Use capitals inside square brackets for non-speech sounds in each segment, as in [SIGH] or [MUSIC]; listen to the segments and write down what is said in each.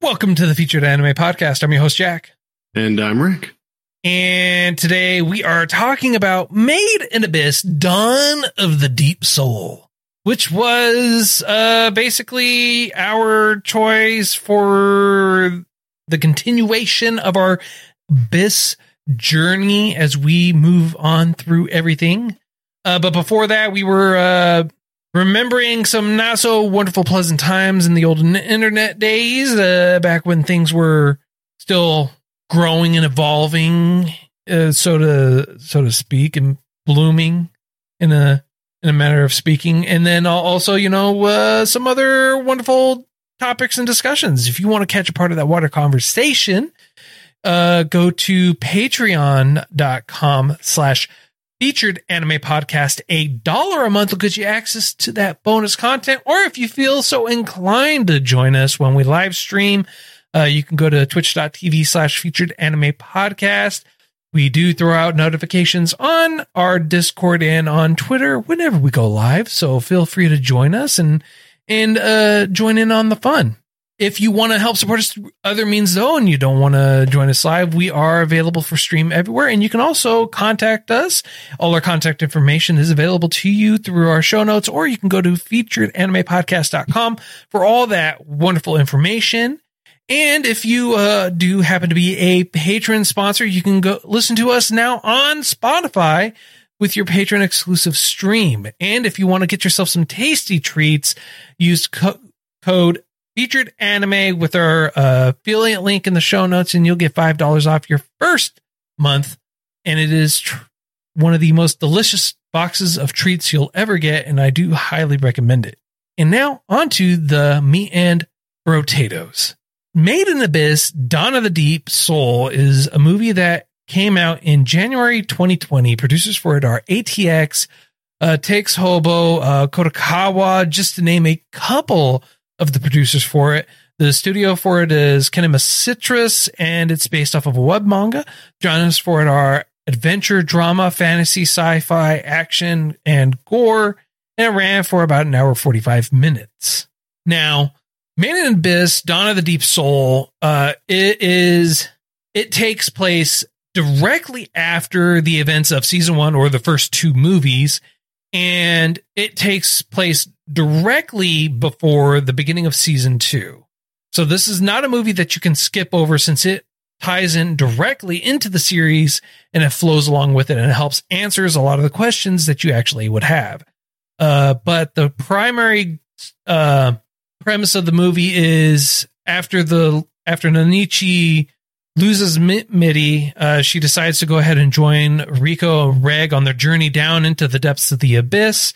Welcome to the Featured Anime Podcast. I'm your host, Jack. And I'm Rick. And today we are talking about Made in Abyss, Dawn of the Deep Soul, which was uh, basically our choice for the continuation of our Abyss journey as we move on through everything. Uh, but before that, we were uh, remembering some not so wonderful, pleasant times in the old internet days, uh, back when things were still growing and evolving, uh, so to so to speak, and blooming in a in a manner of speaking. And then also, you know, uh, some other wonderful topics and discussions. If you want to catch a part of that water conversation, uh, go to patreon.com slash featured anime podcast. A dollar a month will get you access to that bonus content. Or if you feel so inclined to join us when we live stream, uh, you can go to twitch.tv slash featured anime podcast. We do throw out notifications on our Discord and on Twitter whenever we go live. So feel free to join us and, and, uh, join in on the fun. If you want to help support us other means though, and you don't want to join us live, we are available for stream everywhere. And you can also contact us. All our contact information is available to you through our show notes, or you can go to featuredanimepodcast.com for all that wonderful information. And if you uh, do happen to be a patron sponsor, you can go listen to us now on Spotify with your patron exclusive stream. And if you want to get yourself some tasty treats, use co- code featured anime with our uh, affiliate link in the show notes, and you'll get $5 off your first month. And it is tr- one of the most delicious boxes of treats you'll ever get. And I do highly recommend it. And now on to the meat and potatoes. Made in the Abyss, Dawn of the Deep Soul is a movie that came out in January 2020. Producers for it are AT-X, uh, Takeshobo, uh, just to name a couple of the producers for it. The studio for it is Kinema Citrus, and it's based off of a web manga. Genres for it are adventure, drama, fantasy, sci-fi, action, and gore. And it ran for about an hour 45 minutes. Now, Man in Abyss, Dawn of the Deep Soul, uh, it is it takes place directly after the events of season one or the first two movies, and it takes place directly before the beginning of season two. So this is not a movie that you can skip over since it ties in directly into the series and it flows along with it and it helps answers a lot of the questions that you actually would have. Uh, but the primary uh, premise of the movie is after the after Nanichi loses Mi- Mitty, uh, she decides to go ahead and join Riko and Reg on their journey down into the depths of the abyss,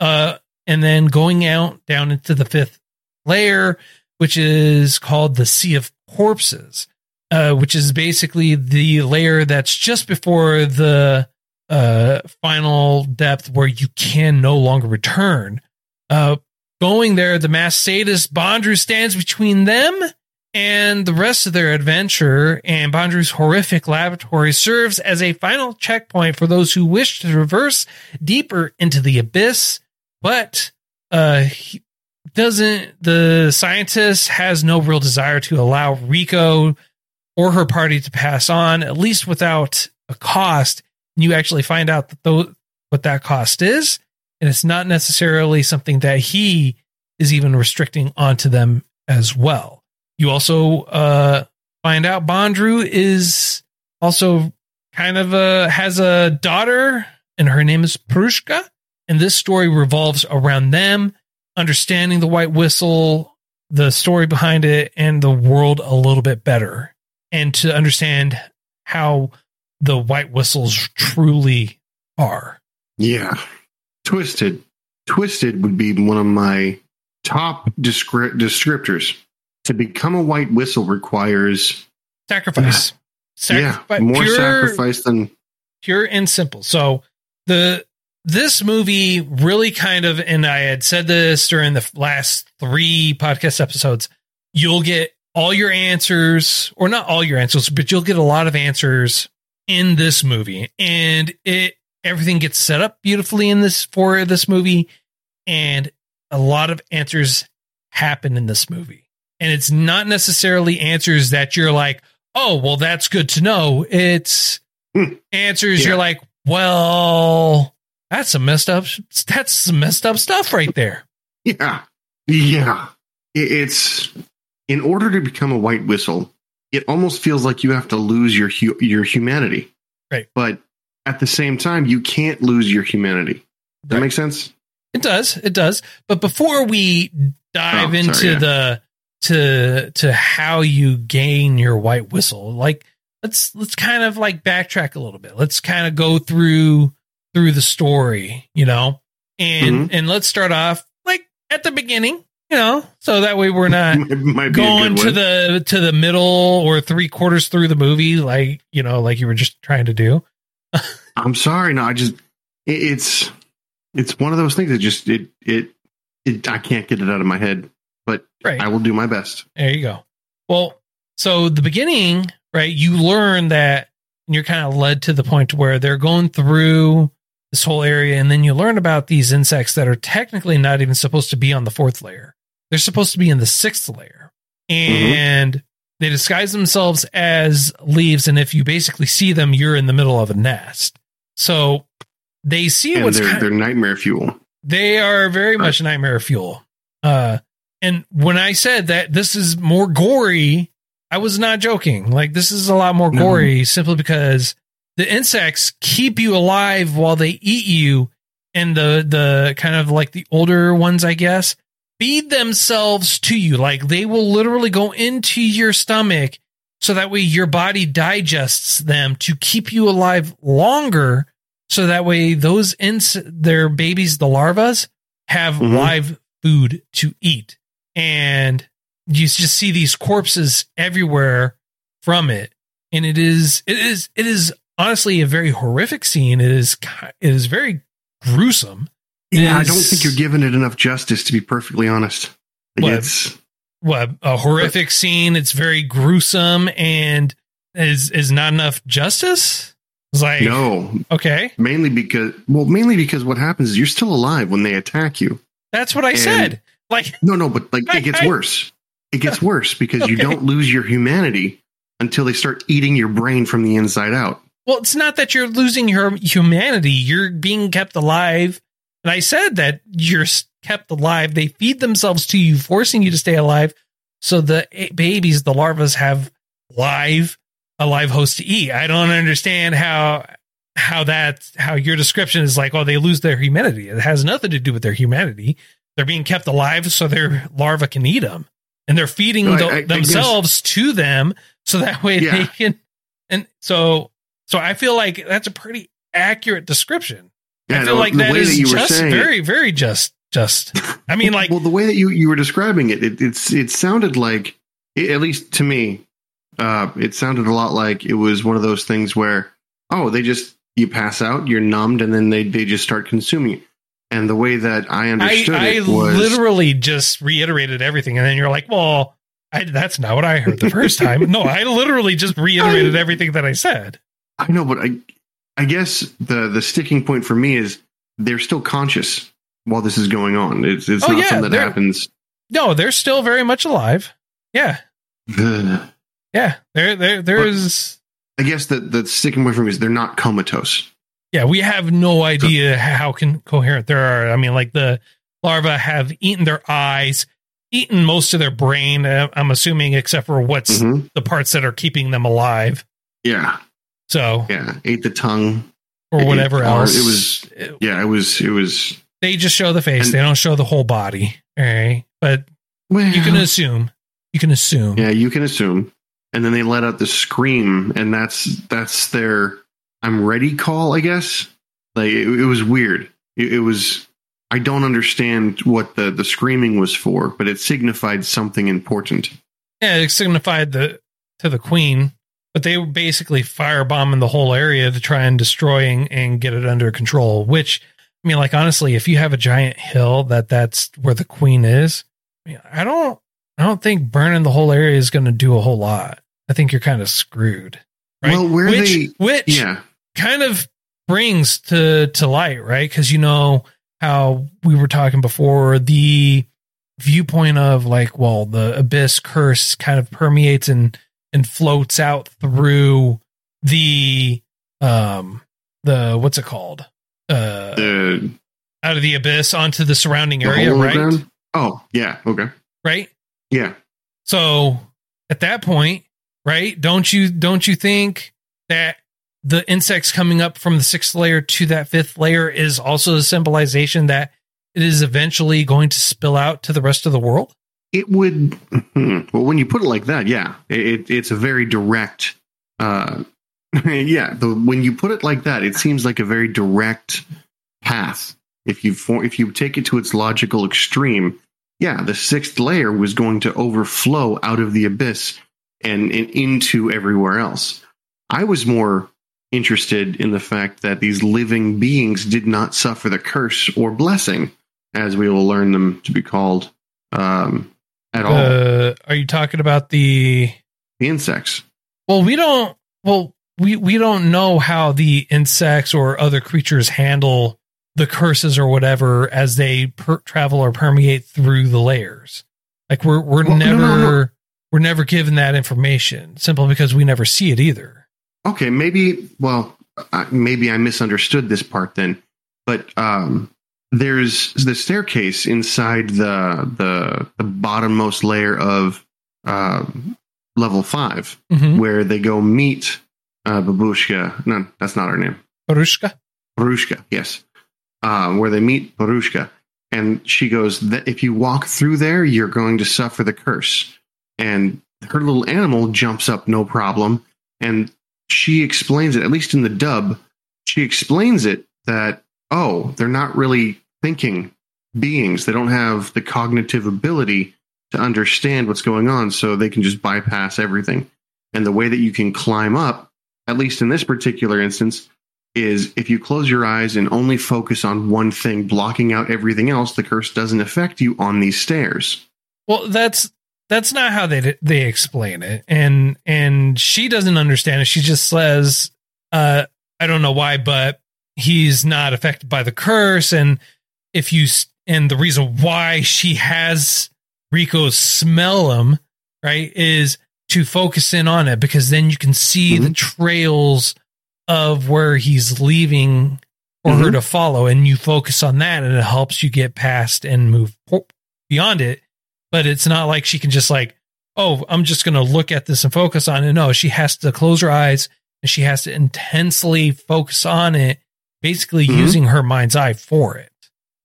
uh, and then going out down into the fifth layer, which is called the Sea of Corpses, uh, which is basically the layer that's just before the uh, final depth where you can no longer return. Uh, going there, the mass sadist Bondrewd stands between them and the rest of their adventure, and Bondrewd's horrific laboratory serves as a final checkpoint for those who wish to traverse deeper into the abyss. But uh, he doesn't the scientist has no real desire to allow Riko or her party to pass on, at least without a cost. You actually find out that what that cost is, and it's not necessarily something that he is even restricting onto them as well. You also uh, find out Bondrewd is also kind of a has a daughter, and her name is Prushka. And this story revolves around them understanding the White Whistle, the story behind it, and the world a little bit better, and to understand how the White Whistles truly are. Yeah. Twisted. Twisted would be one of my top descri- descriptors. To become a white whistle requires Sacrifice. yeah Sacrifi- more pure- sacrifice than pure and simple. So the this movie really kind of, and I had said this during the last three podcast episodes. You'll get all your answers, or not all your answers, but you'll get a lot of answers in this movie, and it everything gets set up beautifully in this for this movie, and a lot of answers happen in this movie, and it's not necessarily answers that you're like, oh, well, that's good to know. It's Hmm. answers Yeah. you're like, well, that's some messed up. That's some messed up stuff right there. [LAUGHS] Yeah. Yeah. It's in order to become a white whistle, it almost feels like you have to lose your hu- your humanity. Right. But at the same time, you can't lose your humanity. That Right. makes sense? It does. It does. But before we dive Oh, sorry, into yeah. the to to how you gain your white whistle, like let's let's kind of like backtrack a little bit. Let's kind of go through through the story, you know, and Mm-hmm. and let's start off like at the beginning, you know, so that way we're not [LAUGHS] Might- might be a going to the to the middle or three quarters through the movie, like you know, like you were just trying to do. [LAUGHS] I'm sorry. No, I just it, it's it's one of those things that just it it it I can't get it out of my head, but Right. I will do my best. There you go. Well, so the beginning, right? You learn that and you're kind of led to the point where they're going through this whole area, and then you learn about these insects that are technically not even supposed to be on the fourth layer. They're supposed to be in the sixth layer, and they disguise themselves as leaves. And if you basically see them, you're in the middle of a nest. So they see And what's they're they're nightmare fuel. they are very much nightmare fuel. Uh, and when I said that this is more gory, I was not joking. Like this is a lot more No. gory simply because the insects keep you alive while they eat you, and the the kind of like the older ones, I guess, feed themselves to you. Like they will literally go into your stomach so that way your body digests them to keep you alive longer. So that way those ins their babies, the larvas, have Mhm. live food to eat. And you just see these corpses everywhere from it. And it is it is it is honestly a very horrific scene. It is it is very gruesome. Yeah, I don't think you're giving it enough justice to be perfectly honest. What? It's what a horrific scene. It's very gruesome and is is not enough justice. It's like no, okay, mainly because well, mainly because what happens is you're still alive when they attack you. that's what I And- said. Like No, no, but like I- it gets [LAUGHS] I- worse. It gets worse because you don't lose your humanity until they start eating your brain from the inside out. Well, it's not that you're losing your humanity. You're being kept alive. And I said that you're kept alive. They feed themselves to you, forcing you to stay alive. So the eh, babies, the larvas, have live, a live host to eat. I don't understand how how that how your description is like, oh, they lose their humanity. It has nothing to do with their humanity. They're being kept alive so their larva can eat them, and they're feeding No, I- the- I- I guess- themselves to them so that way Yeah. they can. And so, so I feel like that's a pretty accurate description. I feel no, like that way that just very, very just, just. I mean, like, well, the way that you, you were describing it, it, it's it sounded like, i- at least to me, uh, it sounded a lot like it was one of those things where, oh, they just you pass out, you're numbed, and then they they just start consuming you. And the way that I I, understood I it was literally just reiterated everything, and then you're like, well, I, that's not what I heard the first time. [LAUGHS] No, I literally just reiterated everything that I said. I know, but I I guess the the sticking point for me is they're still conscious while this is going on. It's it's Oh, not yeah, something that happens. No, they're still very much alive. Yeah, Ugh. yeah. There, there, there's. I guess that the sticking point for me is they're not comatose. Yeah, we have no idea how can coherent there are. I mean, like the larvae have eaten their eyes, eaten most of their brain. uh, I'm assuming, except for what's Mhm. the parts that are keeping them alive. Yeah, So, yeah. Ate the tongue. or It- whatever else. it was- Yeah, it was it was. They just show the face. And- they don't show the whole body. All right, but Well, you can assume. You can assume. yeah, you can assume. And then they let out the scream, and that's that's their "I'm ready" call. I guess. Like it, it was weird. It, it was. I I don't understand what the the screaming was for, but it signified something important. Yeah, it signified the to the queen, but they were basically firebombing the whole area to try and destroy and, and get it under control. Which I mean, like honestly, if you have a giant hill that that's where the queen is, I, mean, I don't I don't think burning the whole area is going to do a whole lot. I think you're kind of screwed. Right? Well, where which, they which yeah kind of brings to to light, right? Because you know how we were talking before the viewpoint of like, well, the abyss curse kind of permeates and and floats out through the um the what's it called uh the out of the abyss onto the surrounding the area, hole in the right? Oh yeah, okay, Right. yeah. So at that point, right? Don't you don't you think that the insects coming up from the sixth layer to that fifth layer is also a symbolization that it is eventually going to spill out to the rest of the world? It would hmm, well when you put it like that, yeah, it, it's a very direct. uh [LAUGHS] Yeah, the when you put it like that, it seems like a very direct path. If you for, if you take it to its logical extreme, yeah, the sixth layer was going to overflow out of the abyss and, and into everywhere else. I was more interested in the fact that these living beings did not suffer the curse or blessing, as we will learn them to be called, um, at all. Uh, are you talking about the the insects. Well, we don't well we we don't know how the insects or other creatures handle the curses or whatever as they per- travel or permeate through the layers. Like we're we're Well, never no, no. we're never given that information simply because we never see it either. Okay, maybe. Well, maybe I misunderstood this part then. But um, there's the staircase inside the the, the bottommost layer of um level five, Mm-hmm. where they go meet uh, Babushka. No, that's not her name. Barushka? Barushka, yes. Um, where they meet Barushka. And she goes, that if you walk through there, you're going to suffer the curse. And her little animal jumps up, no problem. And she explains it, at least in the dub, she explains it that, oh, they're not really thinking beings. They don't have the cognitive ability to understand what's going on, so they can just bypass everything. And the way that you can climb up, at least in this particular instance, is if you close your eyes and only focus on one thing, blocking out everything else, the curse doesn't affect you on these stairs. Well, that's that's not how they they explain it, and and she doesn't understand it. She just says, uh, "I don't know why, but he's not affected by the curse." And if you and the reason why she has Riko smell him, right, is to focus in on it because then you can see the trails of where he's leaving for her Mhm. to follow, and you focus on that, and it helps you get past and move beyond it but it's not like she can just like, oh, I'm just going to look at this and focus on it. No, she has to close her eyes and she has to intensely focus on it, basically Mhm. using her mind's eye for it.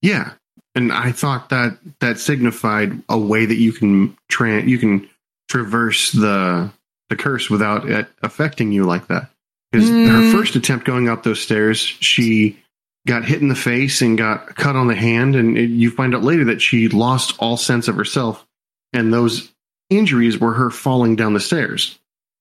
Yeah, and I thought that that signified a way that you can tra- you can traverse the the curse without it affecting you like that. Because Mm. her first attempt going up those stairs, she got hit in the face and got cut on the hand, and it, you find out later that she lost all sense of herself, and those injuries were her falling down the stairs.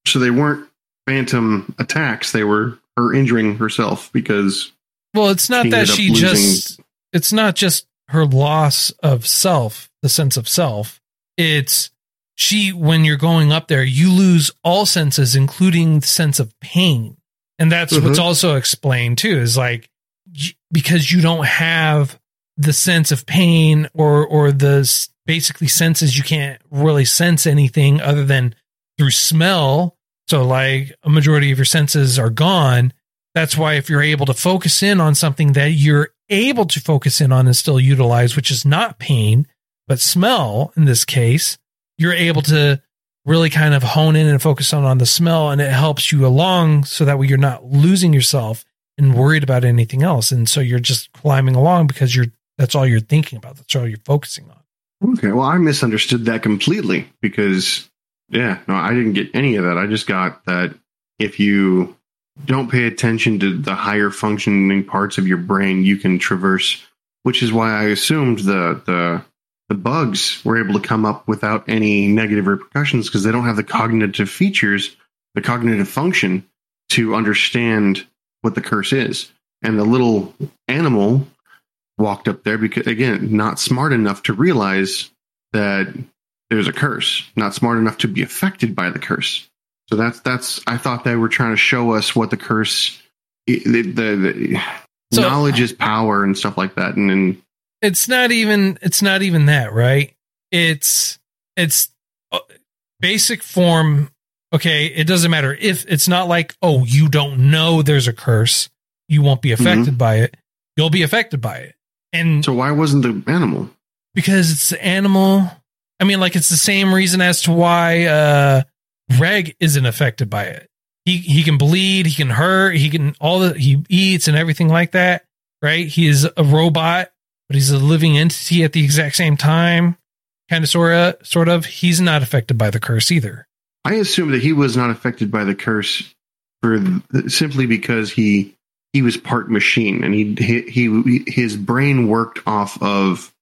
So they weren't phantom attacks; they were her injuring herself because Well, it's not She that she losing- just, it's not just her loss of self, the sense of self. It's she, when you're going up there, you lose all senses, including the sense of pain. And that's what's Mhm. also explained too, is like, because you don't have the sense of pain or, or the basically senses, you can't really sense anything other than through smell. So like a majority of your senses are gone that's why if you're able to focus in on something that you're able to focus in on and still utilize, which is not pain, but smell in this case, you're able to really kind of hone in and focus on, on the smell and it helps you along so that way you're not losing yourself and worried about anything else. And so you're just climbing along because you're that's all you're thinking about. That's all you're focusing on. Okay, well, I misunderstood that completely because, yeah, no, I didn't get any of that. I just got that if you don't pay attention to the higher functioning parts of your brain, you can traverse which is why I assumed the the the bugs were able to come up without any negative repercussions because they don't have the cognitive features, the cognitive function to understand what the curse is. And the little animal walked up there because again, not smart enough to realize that there's a curse, not smart enough to be affected by the curse. So that's that's I thought they were trying to show us what the curse the, the, the So- knowledge is power and stuff like that. And then it's not even it's not even that right? It's it's basic form. Okay it doesn't matter if it's not like oh you don't know there's a curse you won't be affected by it. You'll be affected by it. And so why wasn't the animal? because it's the animal. I mean like it's the same reason as to why uh reg isn't affected by it he he can bleed he can hurt he can all the he eats and everything like that right he is a robot but he's a living entity at the exact same time kind of sort of sort of he's not affected by the curse either I assume that he was not affected by the curse for simply because he he was part machine and he, he he his brain worked off of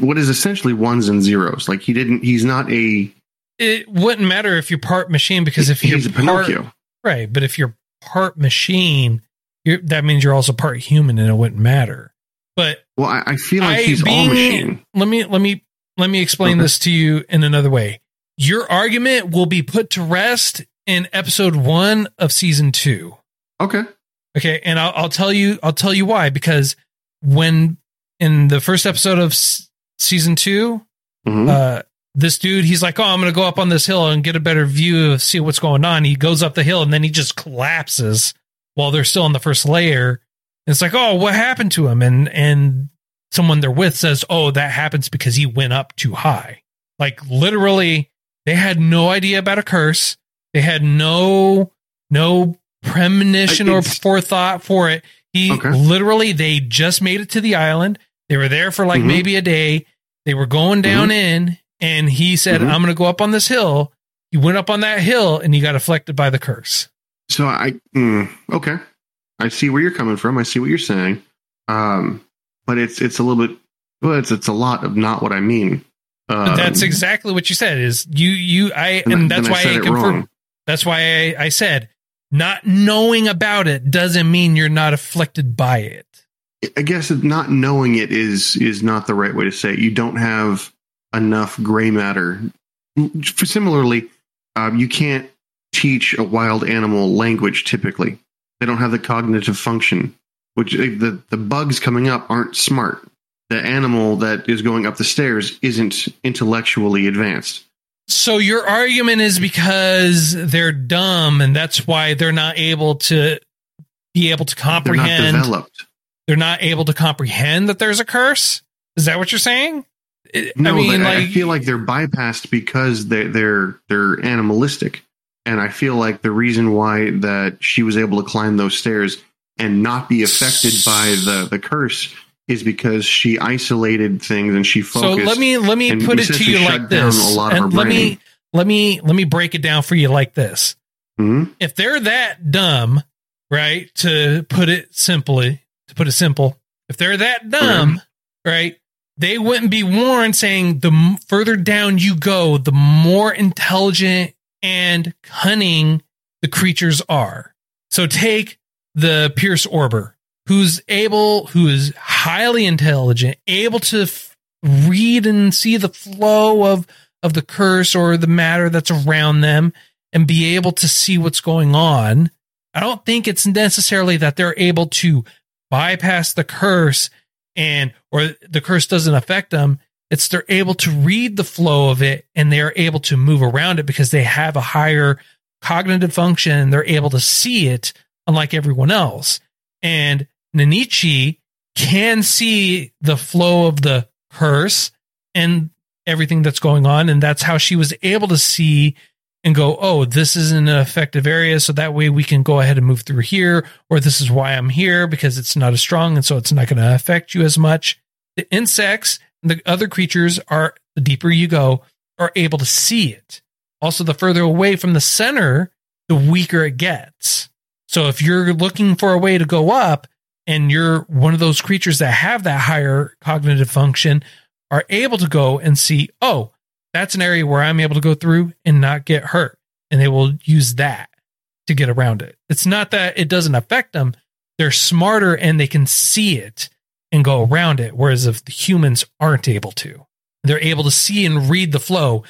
what is essentially ones and zeros. Like he didn't. He's not a. it wouldn't matter if you're part machine because if you're he's a part Pinocchio. right but if you're part machine you're, that means you're also part human and it wouldn't matter but Well, I, I feel like I he's all machine. let me let me let me explain Okay. this to you in another way. Your argument will be put to rest in episode one of season two. Okay. Okay, and I'll, I'll tell you I'll tell you why because when in the first episode of s- season two, Mhm. uh, this dude he's like, oh, I'm gonna go up on this hill and get a better view of see what's going on. He goes up the hill and then he just collapses while they're still in the first layer. And It's like, oh, what happened to him? And and someone they're with says, oh, that happens because he went up too high. Like literally, they had no idea about a curse. They had no no premonition or forethought for it. He Okay. literally they just made it to the island. They were there for like Mhm. maybe a day. They were going down in, and he said, Mhm. "I'm going to go up on this hill." He went up on that hill, and he got afflicted by the curse. So I mm, okay. I see where you're coming from. I see what you're saying. Um, but it's it's a little bit. Well, it's it's a lot of not what I mean. Um, that's exactly what you said. Is you you I I- and that's then I I confirmed. That's why I, I said not knowing about it doesn't mean you're not afflicted by it. I guess not knowing it is is not the right way to say it. You don't have enough gray matter. Similarly, um, you can't teach a wild animal language. Typically, they don't have the cognitive function. Which uh, the the bugs coming up aren't smart. The animal that is going up the stairs isn't intellectually advanced. So your argument is because they're dumb, and that's why they're not able to be able to They're not comprehend. developed. they're not able to comprehend that there's a curse. Is that what you're saying? No, I mean, like, I feel like they're bypassed because they, they're they're animalistic, and I feel like the reason why that she was able to climb those stairs and not be affected by the the curse is because she isolated things and she focused. so let me let me put it to you like this, and let me let me let me break it down for you like this. Mhm. If they're that dumb, right? To put it simply, to put it simple, if they're that dumb, right? They wouldn't be warned saying the further down you go, the more intelligent and cunning the creatures are. So take the Pierce Orber, who's able, who is highly intelligent, able to f- read and see the flow of of the curse or the matter that's around them and be able to see what's going on. I don't think it's necessarily that they're able to bypass the curse and or the curse doesn't affect them. It's they're able to read the flow of it and they're able to move around it because they have a higher cognitive function. They're able to see it unlike everyone else. And Nanichi can see the flow of the curse and everything that's going on. And that's how she was able to see and go, oh, this is an effective area. So that way we can go ahead and move through here. Or this is why I'm here because it's not as strong. And so it's not going to affect you as much. The insects and the other creatures are, the deeper you go, are able to see it. Also, the further away from the center, the weaker it gets. So if you're looking for a way to go up and you're one of those creatures that have that higher cognitive function are able to go and see, oh, that's an area where I'm able to go through and not get hurt. And they will use that to get around it. It's not that it doesn't affect them. They're smarter and they can see it and go around it. Whereas if the humans aren't able to, they're able to see and read the flow.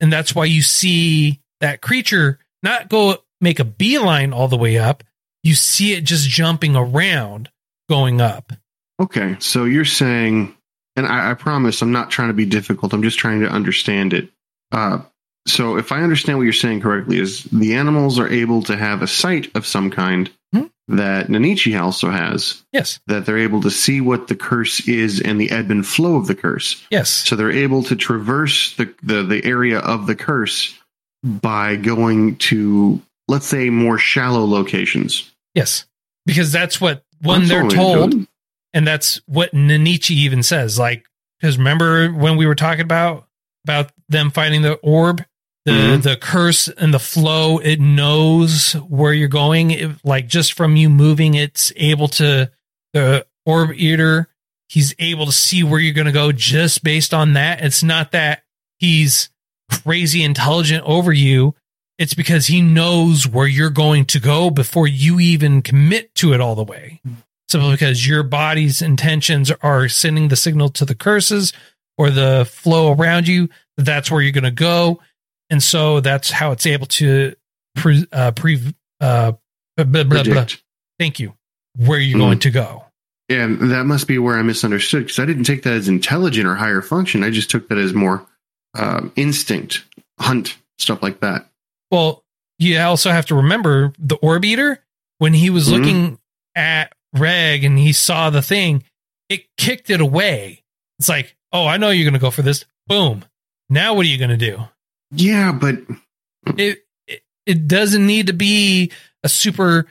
And that's why you see that creature not go make a beeline all the way up. You see it just jumping around going up. Okay, so you're saying, and I, I promise I'm not trying to be difficult. I'm just trying to understand it. Uh, so if I understand what you're saying correctly, is the animals are able to have a sight of some kind Hmm. that Nanichi also has, Yes. that they're able to see what the curse is and the ebb and flow of the curse. Yes. So they're able to traverse the, the, the area of the curse by going to, let's say, more shallow locations. Yes. Because that's what when That's they're told. And that's what Nanichi even says. Like, because remember when we were talking about about them finding the orb, the Mhm. the curse and the flow, it knows where you're going. It, like just from you moving, it's able to the orb eater. He's able to see where you're going to go just based on that. It's not that he's crazy intelligent over you. It's because he knows where you're going to go before you even commit to it all the way. Simply because your body's intentions are sending the signal to the curses or the flow around you. That's where you're going to go. And so that's how it's able to pre, uh, pre, uh, blah, blah, blah. Thank you. Where you're Mm. going to go. Yeah, and that must be where I misunderstood because I didn't take that as intelligent or higher function. I just took that as more um, instinct, hunt, stuff like that. Well, you also have to remember the orb eater when he was Mhm. looking at Reg and he saw the thing, it kicked it away. It's like, oh, I know you're going to go for this. Boom. Now what are you going to do? Yeah, but It, it it doesn't need to be a super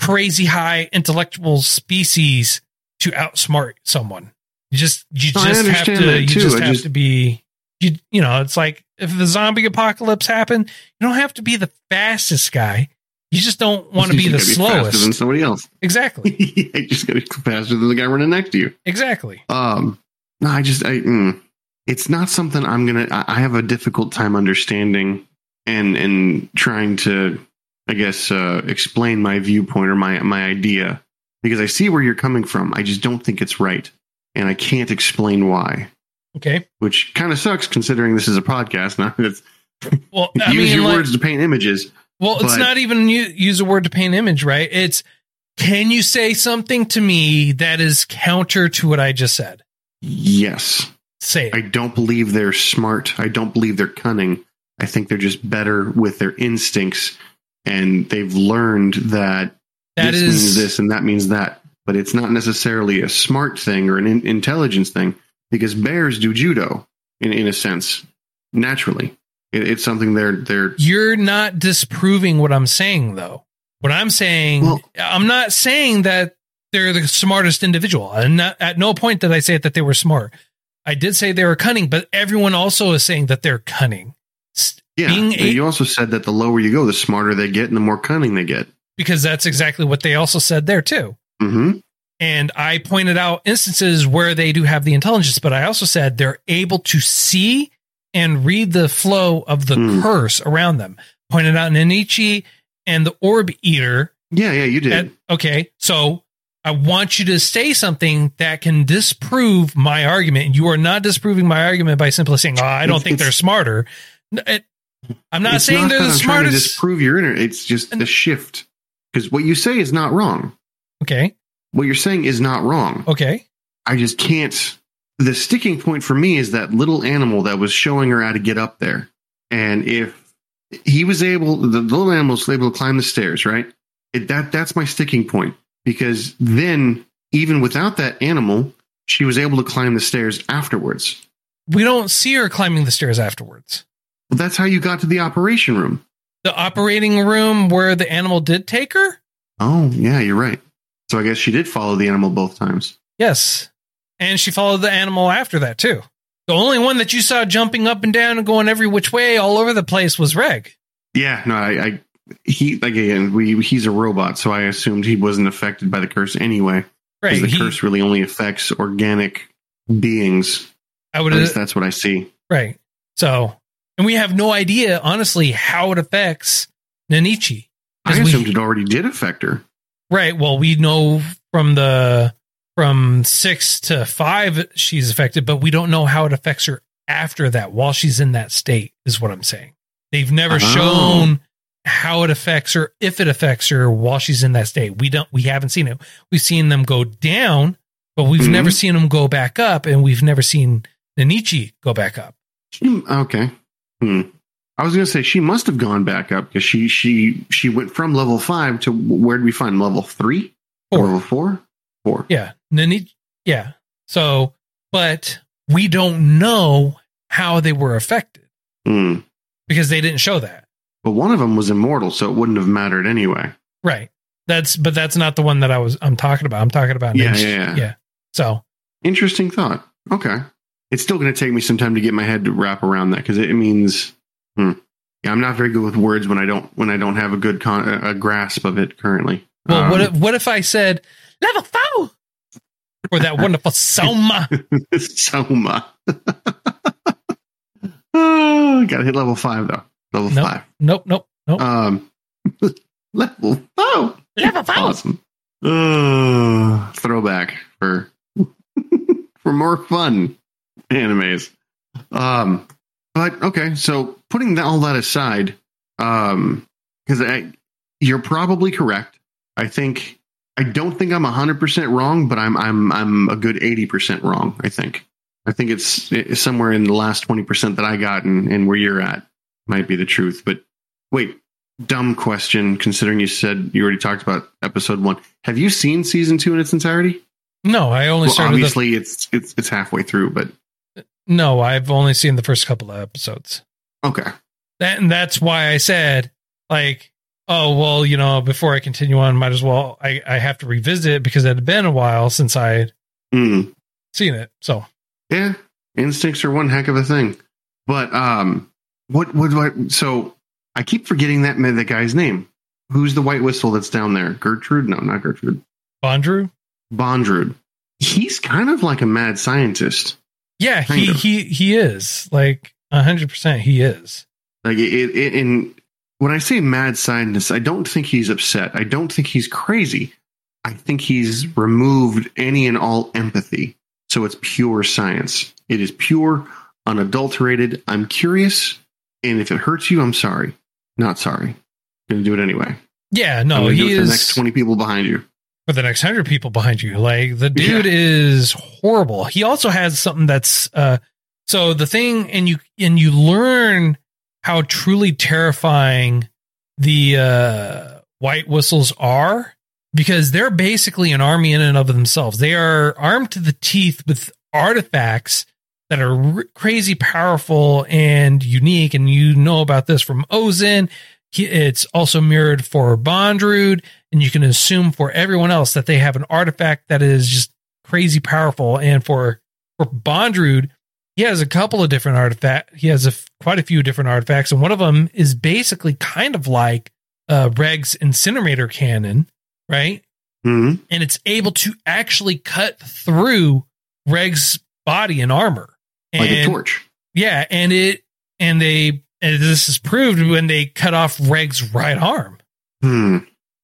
crazy high intellectual species to outsmart someone. You just you No, just have to you just I have just- to be you you know it's like if the zombie apocalypse happened, you don't have to be the fastest guy. You just don't want to be the gotta faster than slowest. somebody else. Exactly. [LAUGHS] you just got to go faster than the guy running next to you. Exactly. Um, no, I just, I, mm, it's not something I'm gonna. I, I have a difficult time understanding and and trying to, I guess, uh, explain my viewpoint or my my idea because I see where you're coming from. I just don't think it's right, and I can't explain why. Okay. Which kind of sucks considering this is a podcast. Now it's [LAUGHS] Well, use mean, your like, words to paint images. Well, it's not even u- use a word to paint an image, right? It's can you say something to me that is counter to what I just said? Yes. Say it. I don't believe they're smart. I don't believe they're cunning. I think they're just better with their instincts and they've learned that That this is means this and that means that. But it's not necessarily a smart thing or an in- intelligence thing because bears do judo in, in a sense naturally. It, it's something they're they're You're not disproving what I'm saying, though. What I'm saying, Well- I'm not saying that they're the smartest individual. And at no point did I say that they were smart. I did say they were cunning, but everyone also is saying that they're cunning. Yeah. being a- you also said that the lower you go, the smarter they get and the more cunning they get. because that's exactly what they also said there too. hmm And I pointed out instances where they do have the intelligence, but I also said they're able to see and read the flow of the Hmm. curse around them. Pointed out Nanichi and the Orb Eater. Yeah, yeah, you did. That- okay, so I want you to say something that can disprove my argument. And you are not disproving my argument by simply saying, "Oh, I don't It's- think they're [LAUGHS] smarter." It- I'm not It's saying they're the I'm trying to smartest. disprove your inner. It's just And- the shift because what you say is not wrong. okay, What you're saying is not wrong. okay, I just can't. The sticking point for me is that little animal that was showing her how to get up there. And if he was able, the little animal was able to climb the stairs, right? It, that that's my sticking point because then, even without that animal, she was able to climb the stairs afterwards. we don't see her climbing the stairs afterwards. Well, that's how you got to the operation room. the operating room where the animal did take her? Oh, yeah, you're right. So I guess she did follow the animal both times. Yes. And she followed the animal after that too. The only one that you saw jumping up and down and going every which way all over the place was Reg. Yeah, no, I, I he like again, we he's a robot, so I assumed he wasn't affected by the curse anyway. right. Because the he- curse really only affects organic beings. I At would least that's what I see. right. So, and we have no idea, honestly, how it affects Nanichi. I 'Cause we- assumed it already did affect her. Right. Well, we know from the from six to five she's affected, but we don't know how it affects her after that while she's in that state, is what I'm saying. They've never Oh. shown how it affects her, if it affects her while she's in that state. We don't we haven't seen it. We've seen them go down, but we've Mhm. never seen them go back up, and we've never seen Nanichi go back up. She, okay. Hmm. I was going to say she must have gone back up because she she she went from level five to where did we find level three? Or Four. level four? Yeah. Yeah. So but we don't know how they were affected Hmm. because they didn't show that. But one of them was immortal, so it wouldn't have mattered anyway. Right. That's but that's not the one that I was I'm talking about. I'm talking about Yeah, Ninja. yeah, yeah. So Interesting thought. Okay. It's still going to take me some time to get my head to wrap around that because it means, hmm. yeah, I'm not very good with words when I don't when I don't have a good con- a grasp of it currently. well what Um, if what if I said level four or that wonderful Soma? [LAUGHS] Soma. oh, got to hit level five though. Level Nope. five. Nope, nope, nope. Um, [LAUGHS] level oh, level four. awesome. Uh, throwback for [LAUGHS] for more fun animes. Um, but okay, so putting that, all that aside, um, because you're probably correct. I think I don't think I'm hundred percent wrong, but I'm I'm I'm a good eighty percent wrong. I think I think it's, it's somewhere in the last twenty percent that I got, and, and where you're at might be the truth. But wait, dumb question. Considering you said you already talked about episode one, have you seen season two in its entirety? No, I only Well, started the, obviously it's it's it's halfway through, but No, I've only seen the first couple of episodes. okay. That and that's why I said like oh well, you know, before I continue on, might as well I, I have to revisit it because it had been a while since I Mm. seen it. So Yeah, instincts are one heck of a thing. But um, what what what? So I keep forgetting that that guy's name. Who's the white whistle that's down there? Gertrude? No, not Gertrude. Bondrewd? Bondrewd. He's kind of like a mad scientist. Yeah, he of. he he is. Like hundred percent he is. Like it, it, it in when I say mad scientist, I don't think he's upset. I don't think he's crazy. I think he's removed any and all empathy. So it's pure science. It is pure, unadulterated. I'm curious, and if it hurts you, I'm sorry. Not sorry. Gonna do it anyway. Yeah, no, he is the next twenty people behind you. for the next hundred people behind you. Like the dude Yeah. is horrible. He also has something that's uh so the thing and you and you learn how truly terrifying the uh white whistles are because they're basically an army in and of themselves. They are armed to the teeth with artifacts that are r- crazy powerful and unique. And you know about this from Ozen. It's also mirrored for Bondrewd, and you can assume for everyone else that they have an artifact that is just crazy powerful. And for for Bondrewd, he has a couple of different artifacts. He has a f- quite a few different artifacts, and one of them is basically kind of like uh, Reg's incinerator cannon, right? hmm and it's able to actually cut through Reg's body and armor. And Like a torch. yeah, and it and they and this is proved when they cut off Reg's right arm. Hmm.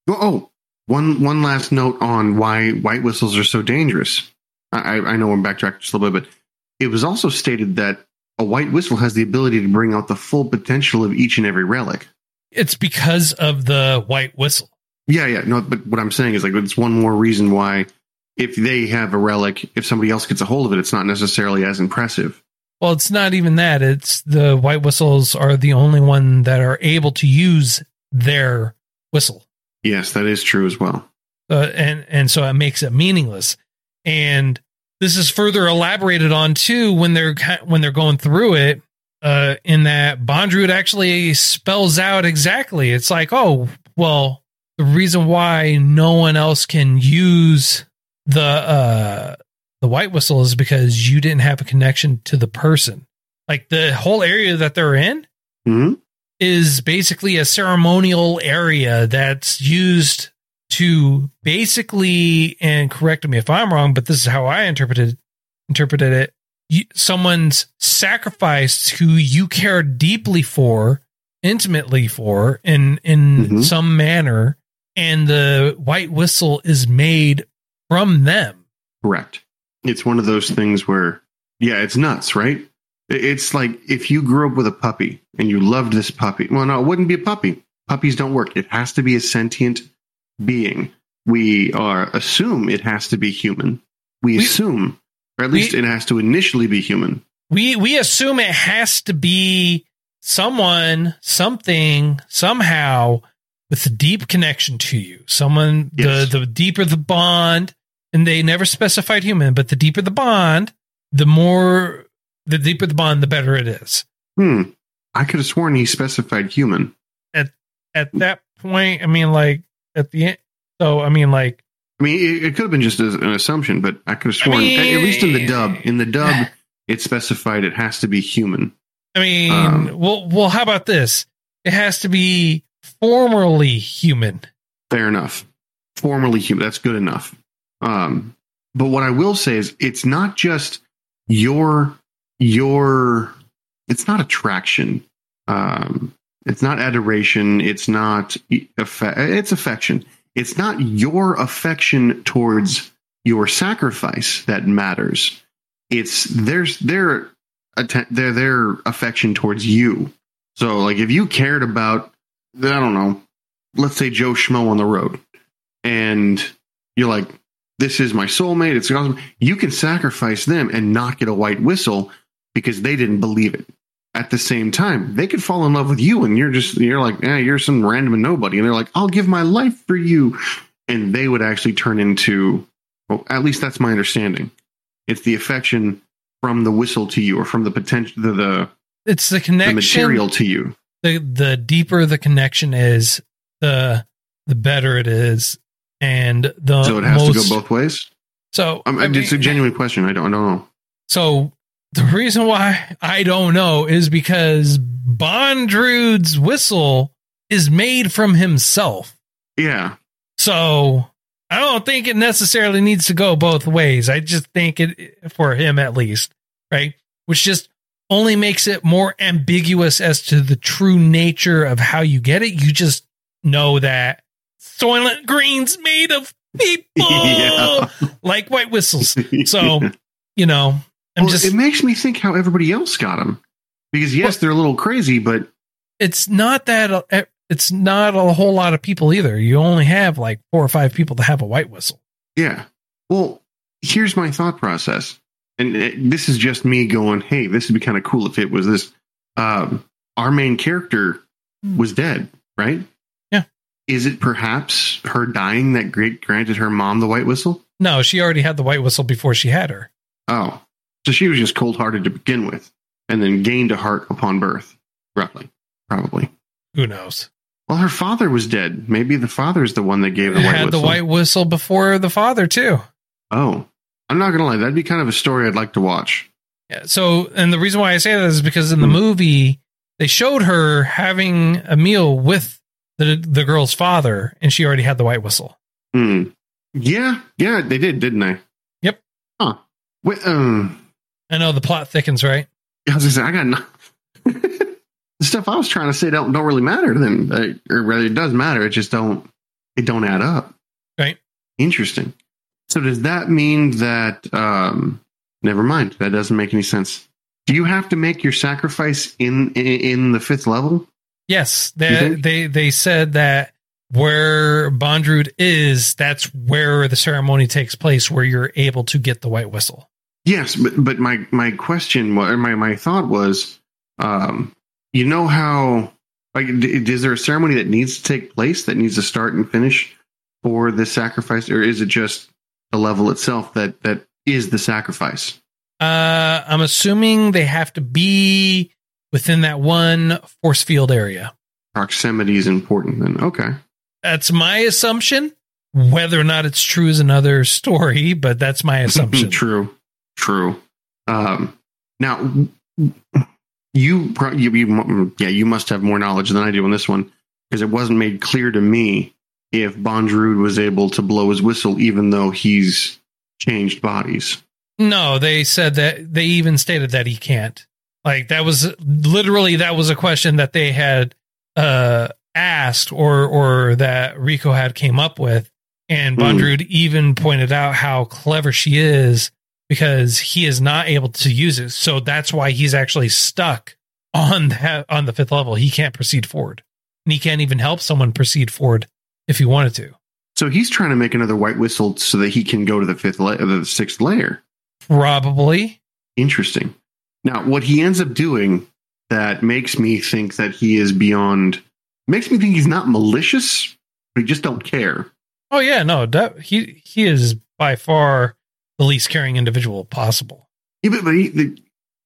Oh, oh, one one last note on why white whistles are so dangerous. I, I I know I'm backtracking just a little bit, but it was also stated that a white whistle has the ability to bring out the full potential of each and every relic. It's because of the white whistle. Yeah, yeah. No, but what I'm saying is like it's one more reason why if they have a relic, if somebody else gets a hold of it, it's not necessarily as impressive. Well, it's not even that. It's the white whistles are the only one that are able to use their whistle. Yes, that is true as well. uh, and and so it makes it meaningless. And this is further elaborated on too when they're when they're going through it. Uh, in that Bondrewd actually spells out exactly. It's like, oh, well, the reason why no one else can use the uh the white whistle is because you didn't have a connection to the person. Like the whole area that they're in, hmm is basically a ceremonial area that's used to basically, and correct me if I'm wrong, but this is how I interpreted interpreted it. You, someone's sacrificed who you care deeply for, intimately for, in in Mhm. some manner, and the white whistle is made from them. Correct. It's one of those things where, yeah, it's nuts, right? It's like if you grew up with a puppy and you loved this puppy. Well, no, it wouldn't be a puppy. Puppies don't work. It has to be a sentient being. We are assume it has to be human. We, We- assume, or at least we- it has to initially be human. we we assume it has to be someone something somehow with a deep connection to you someone Yes. the the deeper the bond and they never specified human but the deeper the bond the more the deeper the bond the better it is Hmm. I could have sworn he specified human. at at that point i mean like at the end so i mean like I mean, it, it could have been just an assumption, but I could have I sworn, mean- at least in the dub, in the dub, [LAUGHS] it specified it has to be human. i mean Um, well well how about this it has to be formerly human Fair enough. Formerly human. That's good enough. Um, but what I will say is, it's not just your your. It's not attraction. Um, it's not adoration. It's not It's affection. It's not your affection towards your sacrifice that matters. It's there's their their their affection towards you. So, like, if you cared about, I don't know, let's say Joe Schmo on the road, and you're like, this is my soulmate. It's awesome. You can sacrifice them and not get a white whistle because they didn't believe it. At the same time, they could fall in love with you, and you're just you're like, yeah, you're some random nobody, and they're like, I'll give my life for you, and they would actually turn into, well, at least that's my understanding. It's the affection from the whistle to you, or from the potential, the the, it's the the connection material to you. the the deeper the connection is, the the better it is, and the So it has most, to go both ways. So Um, I it's a genuine question. I don't, I don't know. So the reason why I don't know is because Bondrewd's whistle is made from himself. Yeah, So I don't think it necessarily needs to go both ways. I just think it for him at least, right? Which just only makes it more ambiguous as to the true nature of how you get it. You just know that Soylent Green's made of people [LAUGHS] Yeah. like white whistles. So, [LAUGHS] you know, I'm Well, just it makes me think how everybody else got them. Because yes, Well- they're a little crazy, but it's not that uh, it's not a whole lot of people either. You only have like four or five people to have a white whistle. yeah. Well, here's my thought process, and uh, this is just me going, "Hey, this would be kind of cool if it was this." Um, our main character was dead, right? Yeah. Is it perhaps her dying that great granted her mom the white whistle? No, she already had the white whistle before she had her. Oh, so she was just cold hearted to begin with, and then gained a heart upon birth, roughly, probably. Who knows? Well, her father was dead. Maybe the father's the one that gave the white had whistle. the white whistle before the father too. Oh, I'm not gonna lie. That'd be kind of a story I'd like to watch. Yeah. So, and the reason why I say that is because in the Hmm. movie they showed her having a meal with the the girl's father, and she already had the white whistle. Hmm. Yeah, yeah, they did, didn't they? Yep. Huh. Wait, um, I know the plot thickens, right? I was gonna say I got no- [LAUGHS] the stuff I was trying to say don't don't really matter. Then, uh, or rather, it does matter. It just don't it don't add up. Right. Interesting. So does that mean that? um Never mind. That doesn't make any sense. Do you have to make your sacrifice in in, in the fifth level? Yes, they they they said that where Bondrewd is, that's where the ceremony takes place, where you're able to get the white whistle. Yes, but but my my question or my my thought was, um, you know how like d- is there a ceremony that needs to take place that needs to start and finish for the sacrifice, or is it just the level itself that that is the sacrifice? Uh, I'm assuming they have to be within that one force field area. Proximity is important. Then okay, That's my assumption. Whether or not it's true is another [LAUGHS] story, but that's my [LAUGHS] assumption. true, true. Um, now you, you you yeah you must have more knowledge than I do on this one because it wasn't made clear to me if Bondrewd was able to blow his whistle, even though he's changed bodies. No, they said that they even stated that he can't. Like that was literally that was a question that they had uh asked or or that Riko had came up with and Bondrewd mm. even pointed out how clever she is because he is not able to use it. So that's why he's actually stuck on that on the fifth level. He can't proceed forward. And he can't even help someone proceed forward if he wanted to. So he's trying to make another white whistle so that he can go to the fifth layer, the sixth layer. Probably. Interesting. Now, what he ends up doing that makes me think that he is beyond, makes me think he's not malicious, but he just don't care. Oh yeah, no, that, he he is by far the least caring individual possible. Yeah, but, but he, the,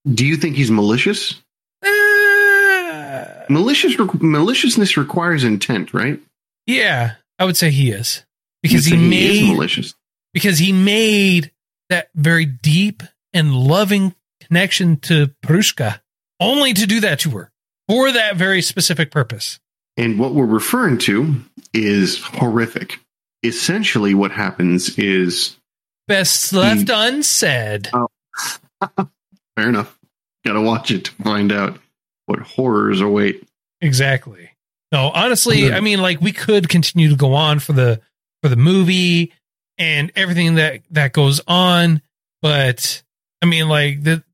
do you think he's malicious? Uh, Malicious maliciousness requires intent, right? Yeah, I would say he is because he, he made malicious because he made that very deep and loving connection to Prushka, only to do that to her for that very specific purpose. And what we're referring to is horrific. Essentially, what happens is best left he, unsaid. Oh, [LAUGHS] fair enough. Got to watch it to find out what horrors await. Exactly. No, honestly, hmm. I mean, like we could continue to go on for the for the movie and everything that that goes on, but I mean, like the,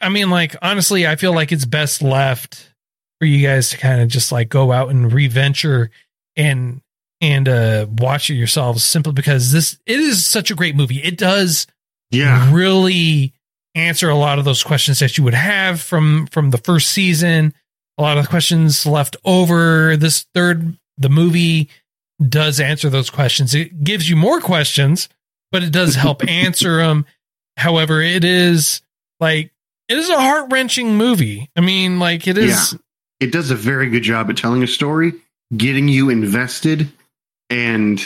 I mean, like honestly, I feel like it's best left for you guys to kind of just like go out and reventure and and uh watch it yourselves simply because this it is such a great movie. It does yeah really answer a lot of those questions that you would have from from the first season a lot of the questions left over. This third, the movie does answer those questions. It gives you more questions, but it does help [LAUGHS] answer them. However, it is like it is a heart wrenching movie. I mean, like it is. Yeah. It does a very good job at telling a story, getting you invested, and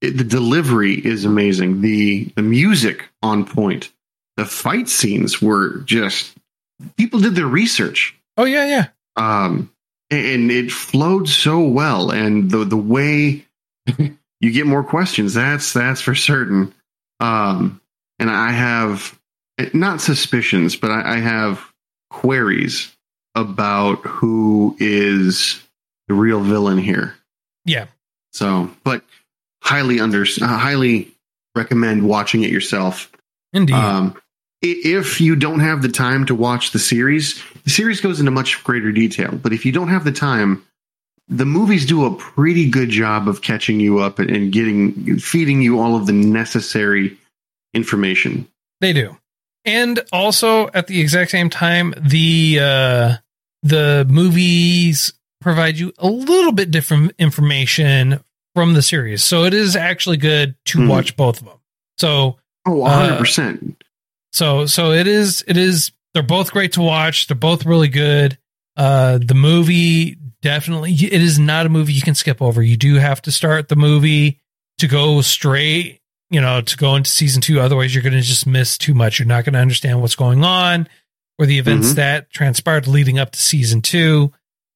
it, the delivery is amazing. the The music on point. The fight scenes were just people did their research. Oh yeah, yeah um, and it flowed so well. And the the way [LAUGHS] you get more questions, that's that's for certain. Um, and I have not suspicions, but I, I have queries about who is the real villain here. Yeah. So, but highly under highly recommend watching it yourself. Indeed. Um, if you don't have the time to watch the series, the series goes into much greater detail. But if you don't have the time, the movies do a pretty good job of catching you up and getting feeding you all of the necessary information. They do. And also at the exact same time, the uh, the movies provide you a little bit different information from the series. So it is actually good to mm. watch both of them. So Oh, 100%. Uh, so so it is it is they're both great to watch. They're both really good. Uh the movie definitely it is not a movie you can skip over. You do have to start the movie to go straight, you know, to go into season 2 otherwise you're going to just miss too much. You're not going to understand what's going on or the events mm-hmm. that transpired leading up to season 2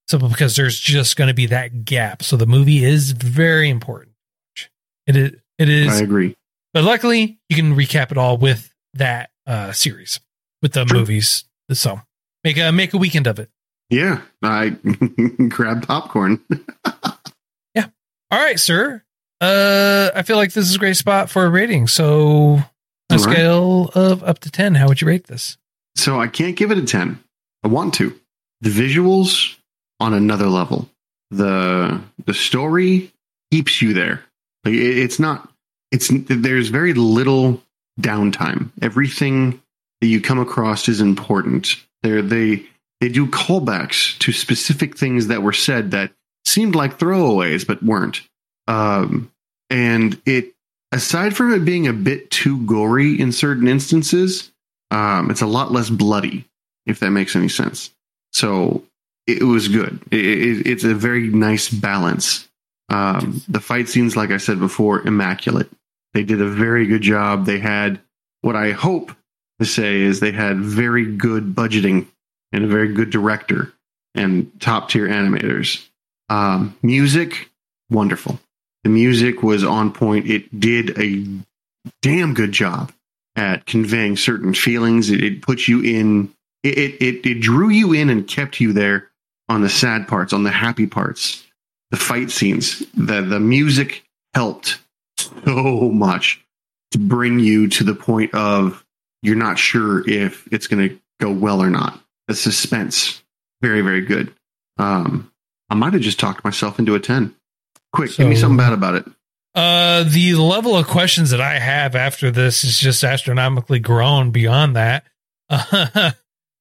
simply because there's just going to be that gap. So the movie is very important. It is it is I agree. But luckily, you can recap it all with that uh, series with the True. movies. So make a make a weekend of it. Yeah, I [LAUGHS] grab popcorn. [LAUGHS] yeah. All right, sir. Uh, I feel like this is a great spot for a rating. So, on a scale of up to ten, how would you rate this? So I can't give it a ten. I want to. The visuals on another level. The the story keeps you there. Like it, it's not. It's there's very little downtime. Everything that you come across is important. They're, they they do callbacks to specific things that were said that seemed like throwaways but weren't. Um, and it aside from it being a bit too gory in certain instances, um, it's a lot less bloody, if that makes any sense. So it was good. It, it, it's a very nice balance. Um, the fight scenes, like I said before, immaculate. They did a very good job. They had what I hope to say is they had very good budgeting and a very good director and top tier animators. Um, music, wonderful. The music was on point. It did a damn good job at conveying certain feelings. It, it put you in. It, it it it drew you in and kept you there on the sad parts, on the happy parts, the fight scenes. The the music helped so much to bring you to the point of you're not sure if it's going to go well or not. The suspense, very very good. Um, I might have just talked myself into a ten. Quick, give me something bad about it. Uh, the level of questions that I have after this is just astronomically grown beyond that. [LAUGHS]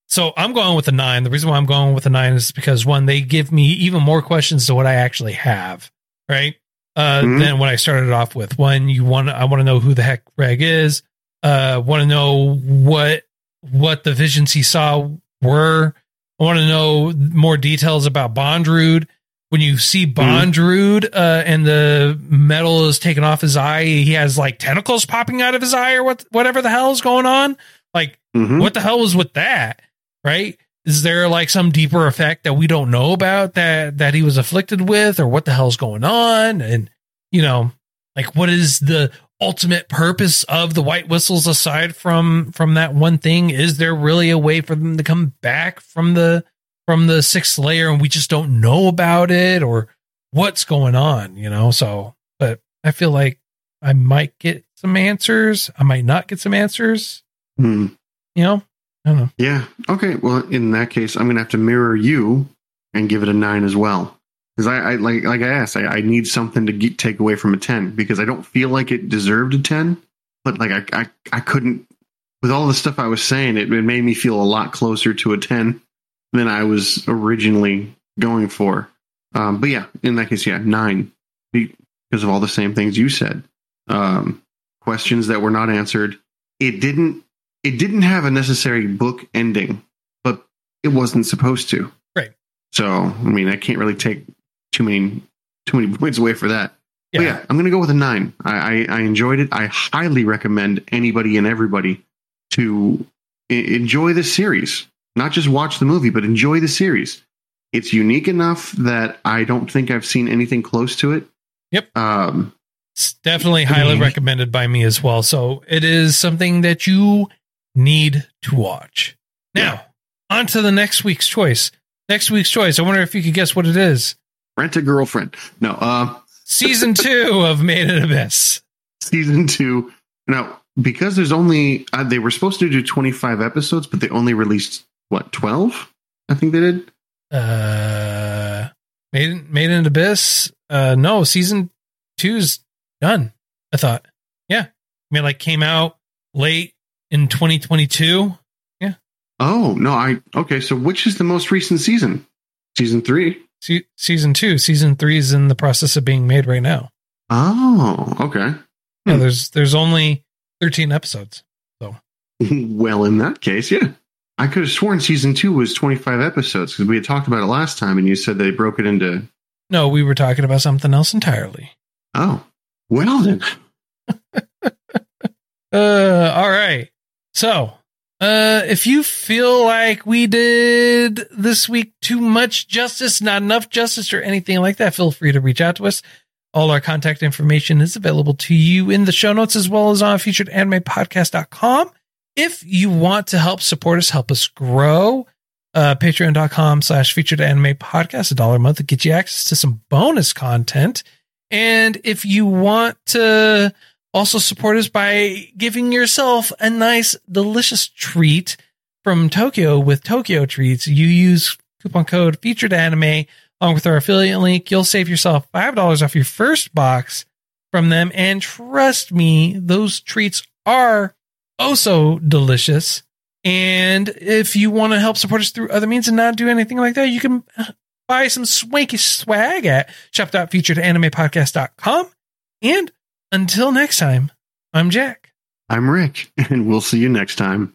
so I'm going with a nine. The reason why I'm going with a nine is because one, they give me even more questions to what I actually have, right? Uh, Mhm. than what I started off with. One, you want, I want to know who the heck Reg is. Uh, want to know what what the visions he saw were. I want to know more details about Bondrewd when you see Bondrewd uh, and the metal is taken off his eye, he has like tentacles popping out of his eye or what whatever the hell is going on. Like, Mhm. what the hell was with that? Right? Is there like some deeper effect that we don't know about that that he was afflicted with, or what the hell's going on? And you know, like what is the ultimate purpose of the white whistles aside from from that one thing? Is there really a way for them to come back from the from the sixth layer and we just don't know about it or what's going on, you know? So, but I feel like I might get some answers. I might not get some answers, Hmm. you know? Don't know. Yeah. Okay. Well, in that case, I'm going to have to mirror you and give it a nine as well. Because I, I like like I asked, I, I need something to get, take away from a ten because I don't feel like it deserved a ten, but like I I, I couldn't with all the stuff I was saying, it, it made me feel a lot closer to a ten than I was originally going for. Um, but yeah, in that case, yeah, nine because of all the same things you said. Um, questions that were not answered. It didn't it didn't have a necessary book ending, but it wasn't supposed to. Right. So, I mean, I can't really take too many too many points away for that. Yeah. But yeah, I'm going to go with a nine. I, I, I enjoyed it. I highly recommend anybody and everybody to I- enjoy this series. Not just watch the movie, but enjoy the series. It's unique enough that I don't think I've seen anything close to it. Yep. Um, It's definitely highly Mhm. recommended by me as well. So it is something that you need to watch. Now, on to the next week's choice. Next week's choice. I wonder if you could guess what it is. rent a girlfriend. No. Uh, Season [LAUGHS] two of Made in Abyss. season two. Now, because there's only uh, they were supposed to do 25 episodes, but they only released what 12? I think they did. Uh, Made in, Made in Abyss. Uh, no, season two's done. I thought. Yeah. I mean, like came out late in 2022. Yeah. Oh no, I okay. So which is the most recent season? Season three. Se- season two. Season three is in the process of being made right now. Oh, okay. Yeah, Hmm. there's there's only 13 episodes. So, [LAUGHS] well, in that case, yeah. I could have sworn season two was 25 episodes because we had talked about it last time, and you said they broke it into. No, we were talking about something else entirely. Oh, well then. [LAUGHS] Uh, all right. So, uh, if you feel like we did this week too much justice, not enough justice, or anything like that, feel free to reach out to us. All our contact information is available to you in the show notes as well as on featuredanimepodcast.com. If you want to help support us, help us grow, uh, patreon.com slash featured anime podcast, a dollar a month to get you access to some bonus content. And if you want to also support us by giving yourself a nice, delicious treat from Tokyo with Tokyo Treats. You use coupon code featured anime along with our affiliate link. You'll save yourself $5 off your first box from them. And trust me, those treats are oh so delicious. And if you want to help support us through other means and not do anything like that, you can uh, buy some swanky swag at shop.featuredanimepodcast.com. And until next time, I'm Jack. I'm Rick, [LAUGHS] and we'll see you next time.